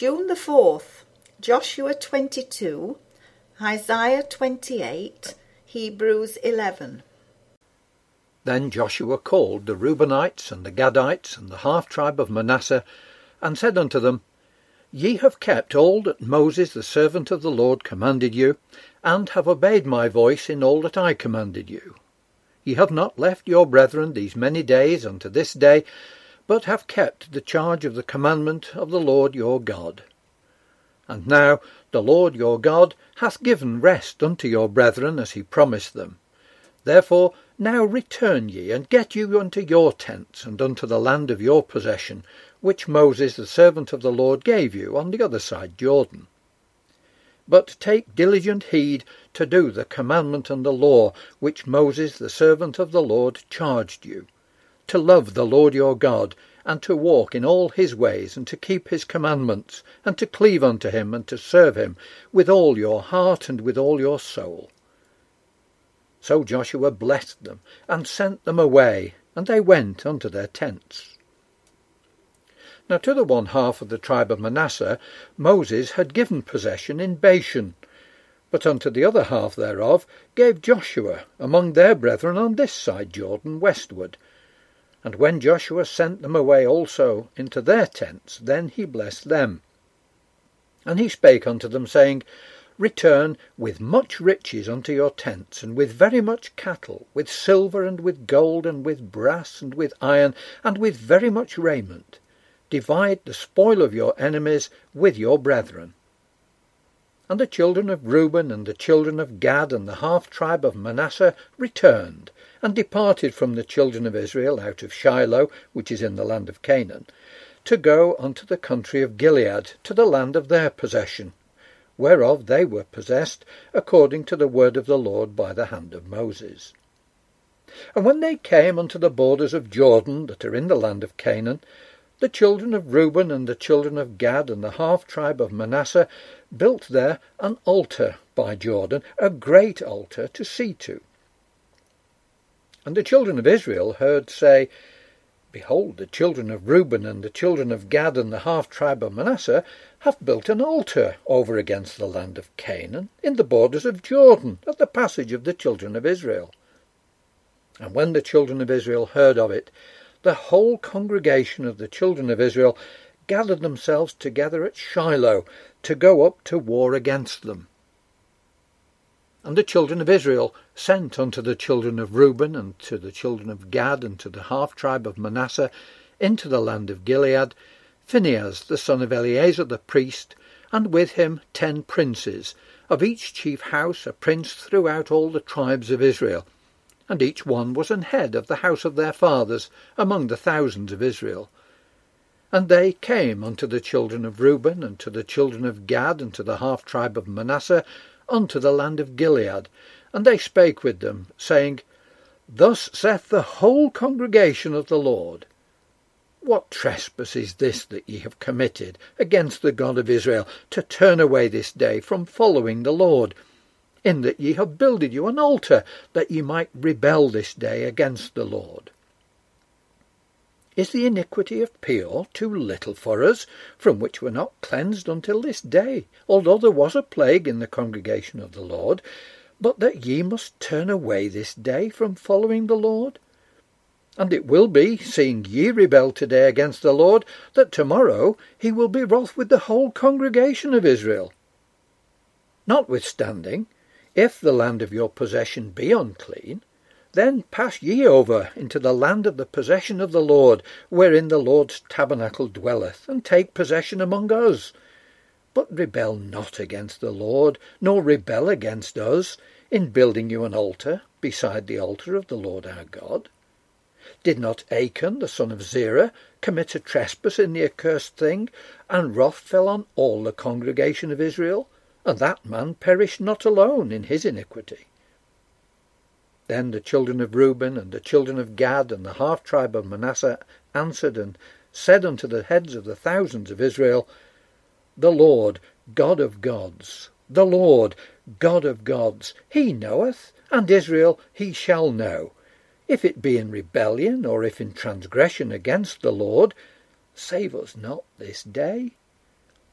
June the 4th, Joshua 22, Isaiah 28, Hebrews 11. Then Joshua called the Reubenites and the Gadites and the half tribe of Manasseh, and said unto them, Ye have kept all that Moses the servant of the Lord commanded you, and have obeyed my voice in all that I commanded you. Ye have not left your brethren these many days unto this day, but have kept the charge of the commandment of the Lord your God. And now the Lord your God hath given rest unto your brethren as he promised them. Therefore now return ye, and get you unto your tents, and unto the land of your possession, which Moses the servant of the Lord gave you on the other side Jordan. But take diligent heed to do the commandment and the law which Moses the servant of the Lord charged you, to love the Lord your God, and to walk in all his ways, and to keep his commandments, and to cleave unto him, and to serve him with all your heart and with all your soul. So Joshua blessed them, and sent them away, and they went unto their tents. Now to the one half of the tribe of Manasseh Moses had given possession in Bashan, but unto the other half thereof gave Joshua among their brethren on this side Jordan westward. And when Joshua sent them away also into their tents, then he blessed them. And he spake unto them, saying, Return with much riches unto your tents, and with very much cattle, with silver, and with gold, and with brass, and with iron, and with very much raiment. Divide the spoil of your enemies with your brethren. And the children of Reuben and the children of Gad and the half tribe of Manasseh returned, and departed from the children of Israel out of Shiloh, which is in the land of Canaan, to go unto the country of Gilead, to the land of their possession, whereof they were possessed, according to the word of the Lord by the hand of Moses. And when they came unto the borders of Jordan, that are in the land of Canaan, the children of Reuben and the children of Gad and the half tribe of Manasseh built there an altar by Jordan, a great altar to see to. And the children of Israel heard say, Behold, the children of Reuben and the children of Gad and the half tribe of Manasseh have built an altar over against the land of Canaan, in the borders of Jordan, at the passage of the children of Israel. And when the children of Israel heard of it, the whole congregation of the children of Israel gathered themselves together at Shiloh to go up to war against them. And the children of Israel sent unto the children of Reuben, and to the children of Gad, and to the half tribe of Manasseh, into the land of Gilead, Phinehas the son of Eleazar the priest, and with him ten princes, of each chief house a prince throughout all the tribes of Israel. And each one was an head of the house of their fathers among the thousands of Israel. And they came unto the children of Reuben, and to the children of Gad, and to the half tribe of Manasseh, unto the land of Gilead. And they spake with them, saying, Thus saith the whole congregation of the Lord, What trespass is this that ye have committed against the God of Israel, to turn away this day from following the Lord? In that ye have builded you an altar, that ye might rebel this day against the Lord. Is the iniquity of Peor too little for us, from which we're not cleansed until this day, although there was a plague in the congregation of the Lord, but that ye must turn away this day from following the Lord? And it will be, seeing ye rebel today against the Lord, that tomorrow he will be wroth with the whole congregation of Israel. Notwithstanding, if the land of your possession be unclean, then pass ye over into the land of the possession of the Lord, wherein the Lord's tabernacle dwelleth, and take possession among us. But rebel not against the Lord, nor rebel against us, in building you an altar beside the altar of the Lord our God. Did not Achan the son of Zerah commit a trespass in the accursed thing, and wrath fell on all the congregation of Israel, and that man perished not alone in his iniquity? Then the children of Reuben and the children of Gad and the half tribe of Manasseh answered and said unto the heads of the thousands of Israel, The Lord, God of gods, the Lord, God of gods, he knoweth, and Israel he shall know. If it be in rebellion, or if in transgression against the Lord, save us not this day.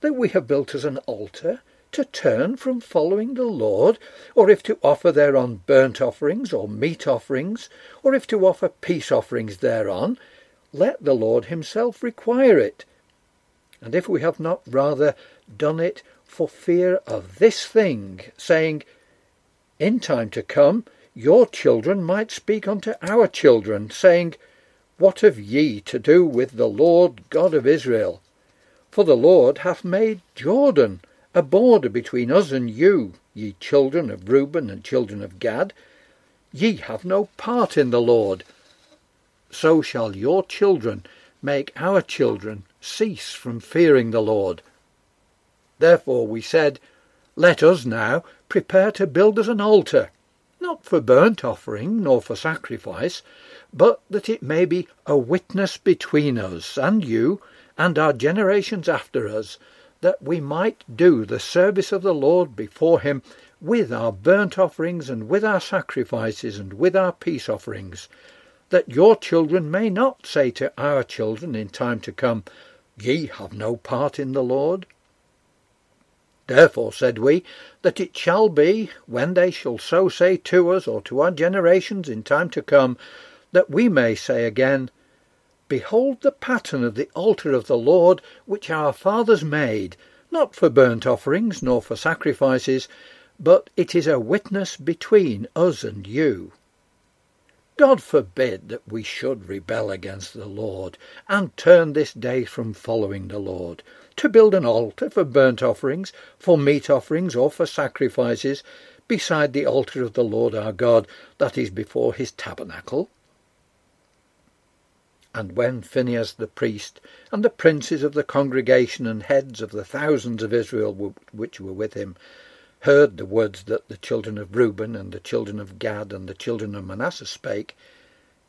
that we have built us an altar to turn from following the Lord, or if to offer thereon burnt offerings or meat offerings, or if to offer peace offerings thereon, let the Lord himself require it. And if we have not rather done it for fear of this thing, saying, In time to come your children might speak unto our children, saying, What have ye to do with the Lord God of Israel? For the Lord hath made Jordan a border between us and you, ye children of Reuben and children of Gad. Ye have no part in the Lord. So shall your children make our children cease from fearing the Lord. Therefore we said, Let us now prepare to build us an altar, not for burnt offering nor for sacrifice, but that it may be a witness between us and you and our generations after us, that we might do the service of the Lord before him with our burnt offerings and with our sacrifices and with our peace offerings, that your children may not say to our children in time to come, Ye have no part in the Lord. Therefore said we, that it shall be, when they shall so say to us or to our generations in time to come, that we may say again, Behold the pattern of the altar of the Lord, which our fathers made, not for burnt offerings nor for sacrifices, but it is a witness between us and you. God forbid that we should rebel against the Lord, and turn this day from following the Lord, to build an altar for burnt offerings, for meat offerings, or for sacrifices, beside the altar of the Lord our God that is before his tabernacle? And when Phinehas the priest, and the princes of the congregation and heads of the thousands of Israel which were with him, heard the words that the children of Reuben and the children of Gad and the children of Manasseh spake,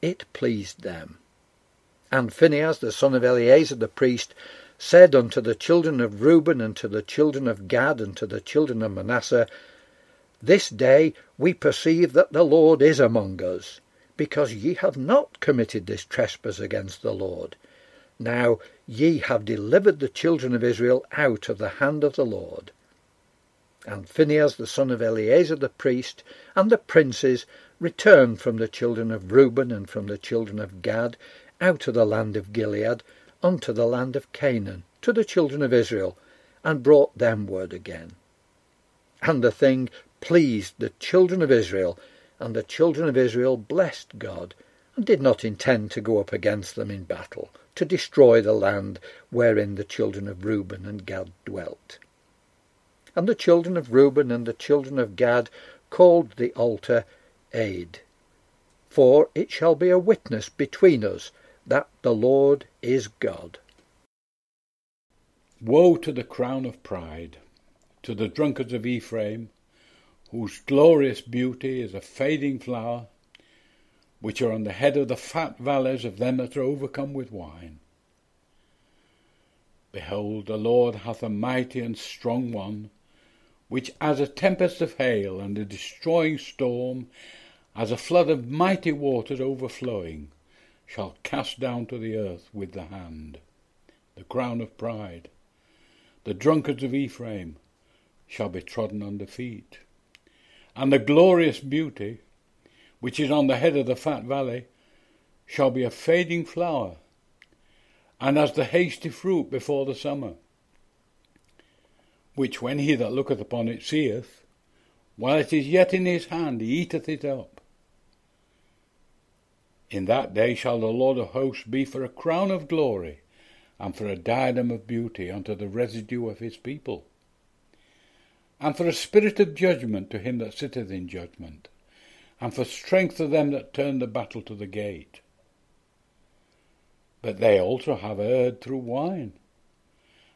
it pleased them. And Phinehas the son of Eleazar the priest said unto the children of Reuben and to the children of Gad and to the children of Manasseh, This day we perceive that the Lord is among us, because ye have not committed this trespass against the Lord. Now ye have delivered the children of Israel out of the hand of the Lord. And Phinehas the son of Eleazar the priest and the princes returned from the children of Reuben and from the children of Gad out of the land of Gilead unto the land of Canaan to the children of Israel, and brought them word again. And the thing pleased the children of Israel, and the children of Israel blessed God, and did not intend to go up against them in battle, to destroy the land wherein the children of Reuben and Gad dwelt. And the children of Reuben and the children of Gad called the altar Aid. For it shall be a witness between us that the Lord is God. Woe to the crown of pride, to the drunkards of Ephraim, whose glorious beauty is a fading flower, which are on the head of the fat valleys of them that are overcome with wine. Behold, the Lord hath a mighty and strong one, which as a tempest of hail and a destroying storm, as a flood of mighty waters overflowing, shall cast down to the earth with the hand the crown of pride. The drunkards of Ephraim shall be trodden under feet. And the glorious beauty, which is on the head of the fat valley, shall be a fading flower, and as the hasty fruit before the summer, which when he that looketh upon it seeth, while it is yet in his hand, he eateth it up. In that day shall the Lord of hosts be for a crown of glory, and for a diadem of beauty unto the residue of his people, and for a spirit of judgment to him that sitteth in judgment, and for strength to them that turn the battle to the gate. But they also have erred through wine,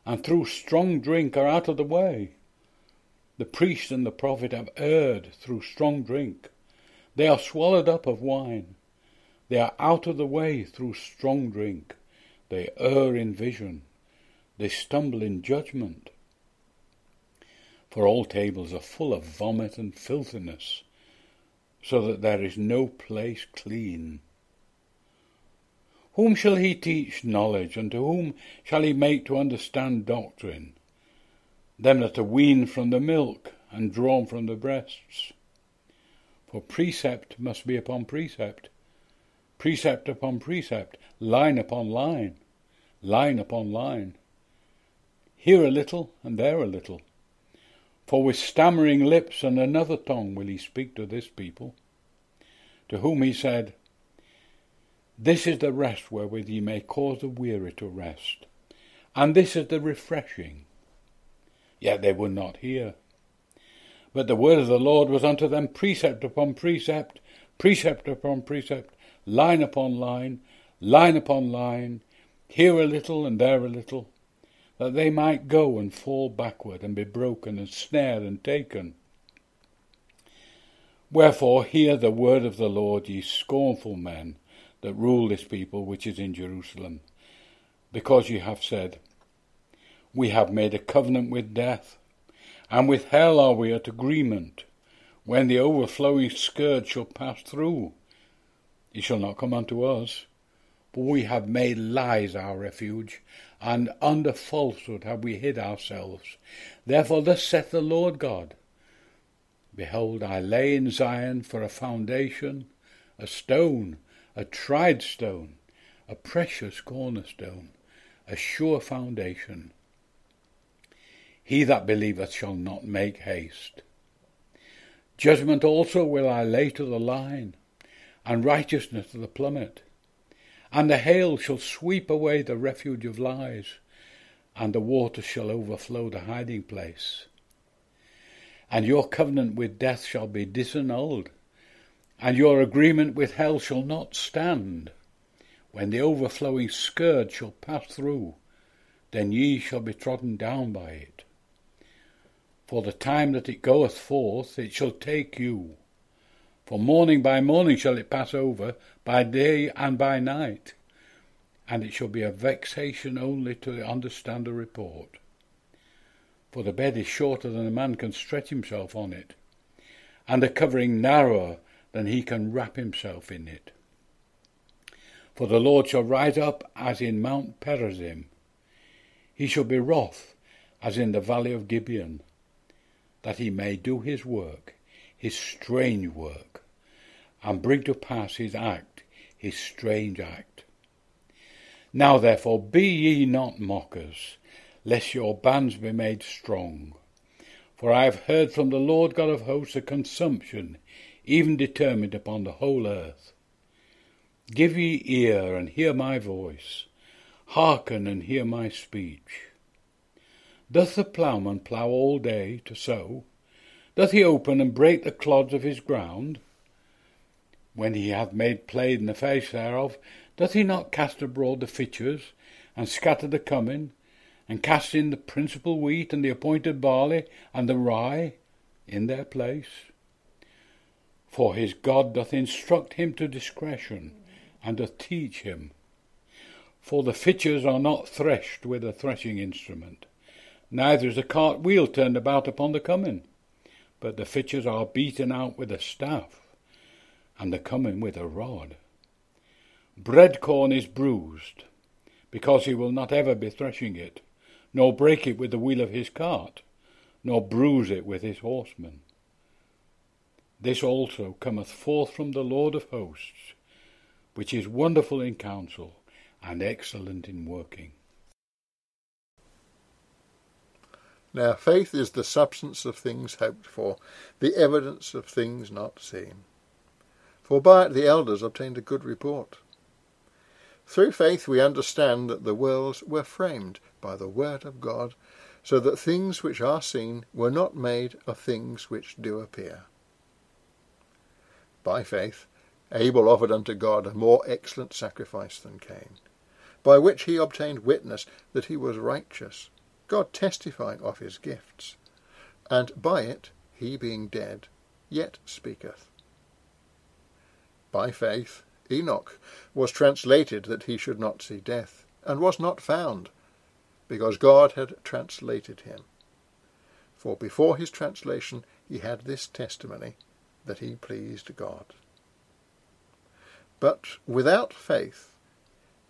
and through strong drink are out of the way. The priest and the prophet have erred through strong drink. They are swallowed up of wine. They are out of the way through strong drink. They err in vision. They stumble in judgment. For all tables are full of vomit and filthiness, so that there is no place clean. Whom shall he teach knowledge, and to whom shall he make to understand doctrine? them that are weaned from the milk and drawn from the breasts. For precept must be upon precept, precept upon precept, line upon line, line upon line. Here a little and there a little. For with stammering lips and another tongue will he speak to this people, to whom he said, This is the rest wherewith ye may cause the weary to rest, and this is the refreshing. Yet they would not hear. But the word of the Lord was unto them precept upon precept, precept upon precept, line upon line, line upon line, here a little and there a little, that they might go and fall backward and be broken and snared and taken. Wherefore hear the word of the Lord, ye scornful men that rule this people which is in Jerusalem, because ye have said, We have made a covenant with death and with hell are we at agreement. When the overflowing scourge shall pass through, it shall not come unto us. For we have made lies our refuge, and under falsehood have we hid ourselves. Therefore thus saith the Lord God, Behold, I lay in Zion for a foundation, a stone, a tried stone, a precious cornerstone, a sure foundation he that believeth shall not make haste. Judgment also will I lay to the line, and righteousness to the plummet. And the hail shall sweep away the refuge of lies, and the waters shall overflow the hiding place. And your covenant with death shall be disannulled, and your agreement with hell shall not stand. When the overflowing scourge shall pass through, then ye shall be trodden down by it. For the time that it goeth forth, it shall take you. For morning by morning shall it pass over, by day and by night. And it shall be a vexation only to understand a report. For the bed is shorter than a man can stretch himself on it, and the covering narrower than he can wrap himself in it. For the Lord shall rise up as in Mount Perazim. He shall be wroth as in the valley of Gibeon that he may do his work, his strange work, and bring to pass his act, his strange act. Now therefore be ye not mockers, lest your bands be made strong. For I have heard from the Lord God of hosts a consumption, even determined upon the whole earth. Give ye ear and hear my voice, hearken and hear my speech. Doth the ploughman plough all day to sow? Doth he open and break the clods of his ground? When he hath made plain in the face thereof, doth he not cast abroad the fitches, and scatter the cummin, and cast in the principal wheat, and the appointed barley, and the rye, in their place? For his God doth instruct him to discretion, and doth teach him. For the fitches are not threshed with a threshing instrument, neither is a cart wheel turned about upon the cummin, but the fitches are beaten out with a staff, and the cummin with a rod. Bread corn is bruised, because he will not ever be threshing it, nor break it with the wheel of his cart, nor bruise it with his horsemen. This also cometh forth from the Lord of hosts, which is wonderful in counsel and excellent in working. Now faith is the substance of things hoped for, the evidence of things not seen. For by it the elders obtained a good report. Through faith we understand that the worlds were framed by the word of God, so that things which are seen were not made of things which do appear. By faith Abel offered unto God a more excellent sacrifice than Cain, by which he obtained witness that he was righteous, God testifying of his gifts, and by it he being dead yet speaketh. By faith Enoch was translated that he should not see death, and was not found, because God had translated him. For before his translation he had this testimony, that he pleased God. But without faith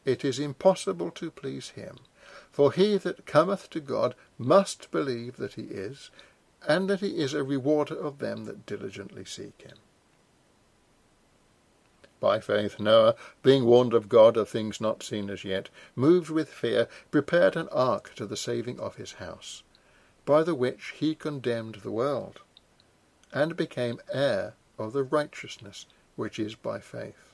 it is impossible to please him. For he that cometh to God must believe that he is, and that he is a rewarder of them that diligently seek him. By faith Noah, being warned of God of things not seen as yet, moved with fear, prepared an ark to the saving of his house, by the which he condemned the world, and became heir of the righteousness which is by faith.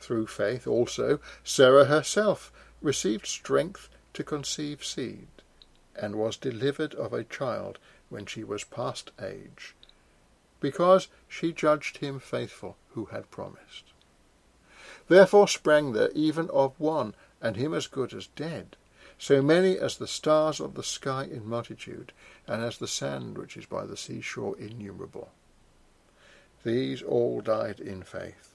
Through faith also Sarah herself received strength to conceive seed, and was delivered of a child when she was past age, because she judged him faithful who had promised. Therefore sprang there even of one, and him as good as dead, so many as the stars of the sky in multitude, and as the sand which is by the seashore innumerable. These all died in faith,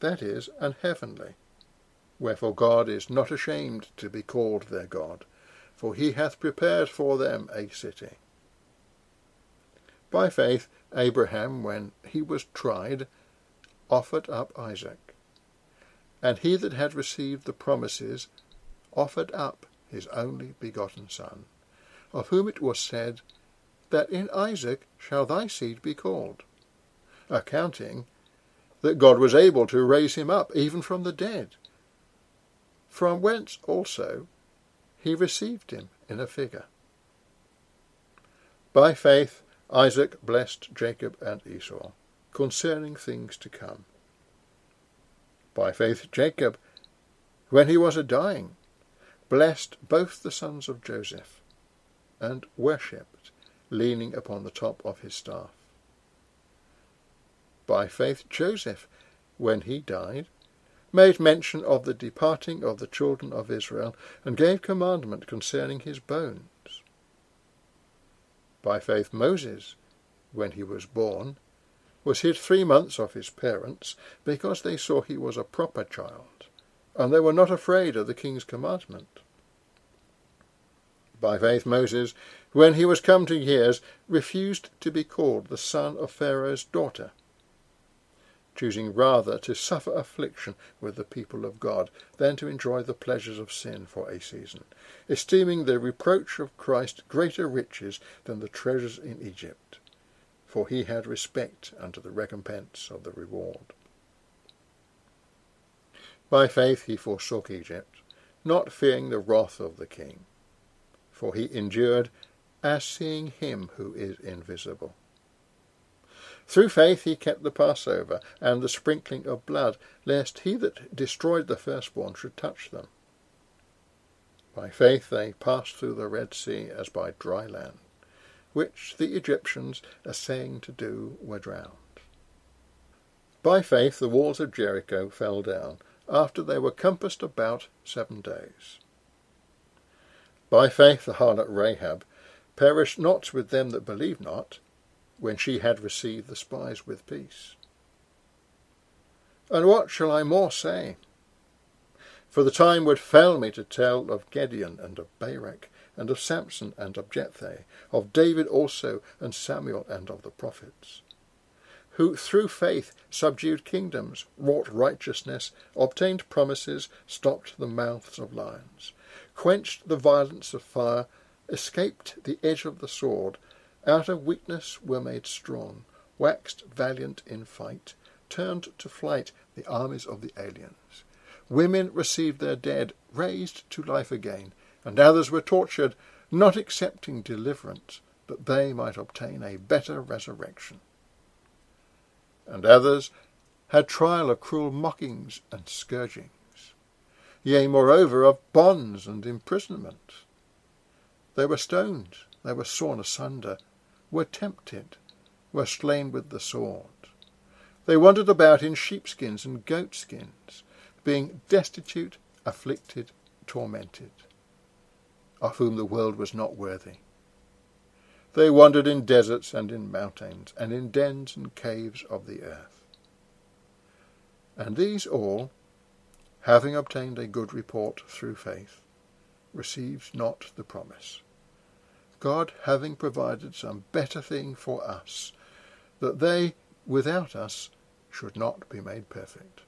that is, an heavenly. Wherefore God is not ashamed to be called their God, for he hath prepared for them a city. By faith Abraham, when he was tried, offered up Isaac. And he that had received the promises offered up his only begotten son, of whom it was said, That in Isaac shall thy seed be called, accounting that God was able to raise him up even from the dead, from whence also he received him in a figure. By faith Isaac blessed Jacob and Esau concerning things to come. By faith Jacob, when he was a dying, blessed both the sons of Joseph, and worshipped, leaning upon the top of his staff. By faith Joseph, when he died, made mention of the departing of the children of Israel, and gave commandment concerning his bones. By faith Moses, when he was born, was hid three months of his parents, because they saw he was a proper child, and they were not afraid of the king's commandment. By faith Moses, when he was come to years, refused to be called the son of Pharaoh's daughter, choosing rather to suffer affliction with the people of God than to enjoy the pleasures of sin for a season, esteeming the reproach of Christ greater riches than the treasures in Egypt, for he had respect unto the recompense of the reward. By faith he forsook Egypt, not fearing the wrath of the king, for he endured as seeing him who is invisible. Through faith he kept the Passover and the sprinkling of blood, lest he that destroyed the firstborn should touch them. By faith they passed through the Red Sea as by dry land, which the Egyptians, essaying to do, were drowned. By faith the walls of Jericho fell down, after they were compassed about seven days. By faith the harlot Rahab perished not with them that believed not, when she had received the spies with peace. And what shall I more say? For the time would fail me to tell of Gideon and of Barak, and of Samson and of Jephthah, of David also and Samuel and of the prophets, who through faith subdued kingdoms, wrought righteousness, obtained promises, stopped the mouths of lions, quenched the violence of fire, escaped the edge of the sword, out of weakness were made strong, waxed valiant in fight, turned to flight the armies of the aliens. Women received their dead, raised to life again, and others were tortured, not accepting deliverance, that they might obtain a better resurrection. And others had trial of cruel mockings and scourgings, yea, moreover, of bonds and imprisonment. They were stoned, they were sawn asunder, were tempted, were slain with the sword. They wandered about in sheepskins and goatskins, being destitute, afflicted, tormented, of whom the world was not worthy. They wandered in deserts and in mountains, and in dens and caves of the earth. And these all, having obtained a good report through faith, received not the promise. God having provided some better thing for us, that they without us should not be made perfect.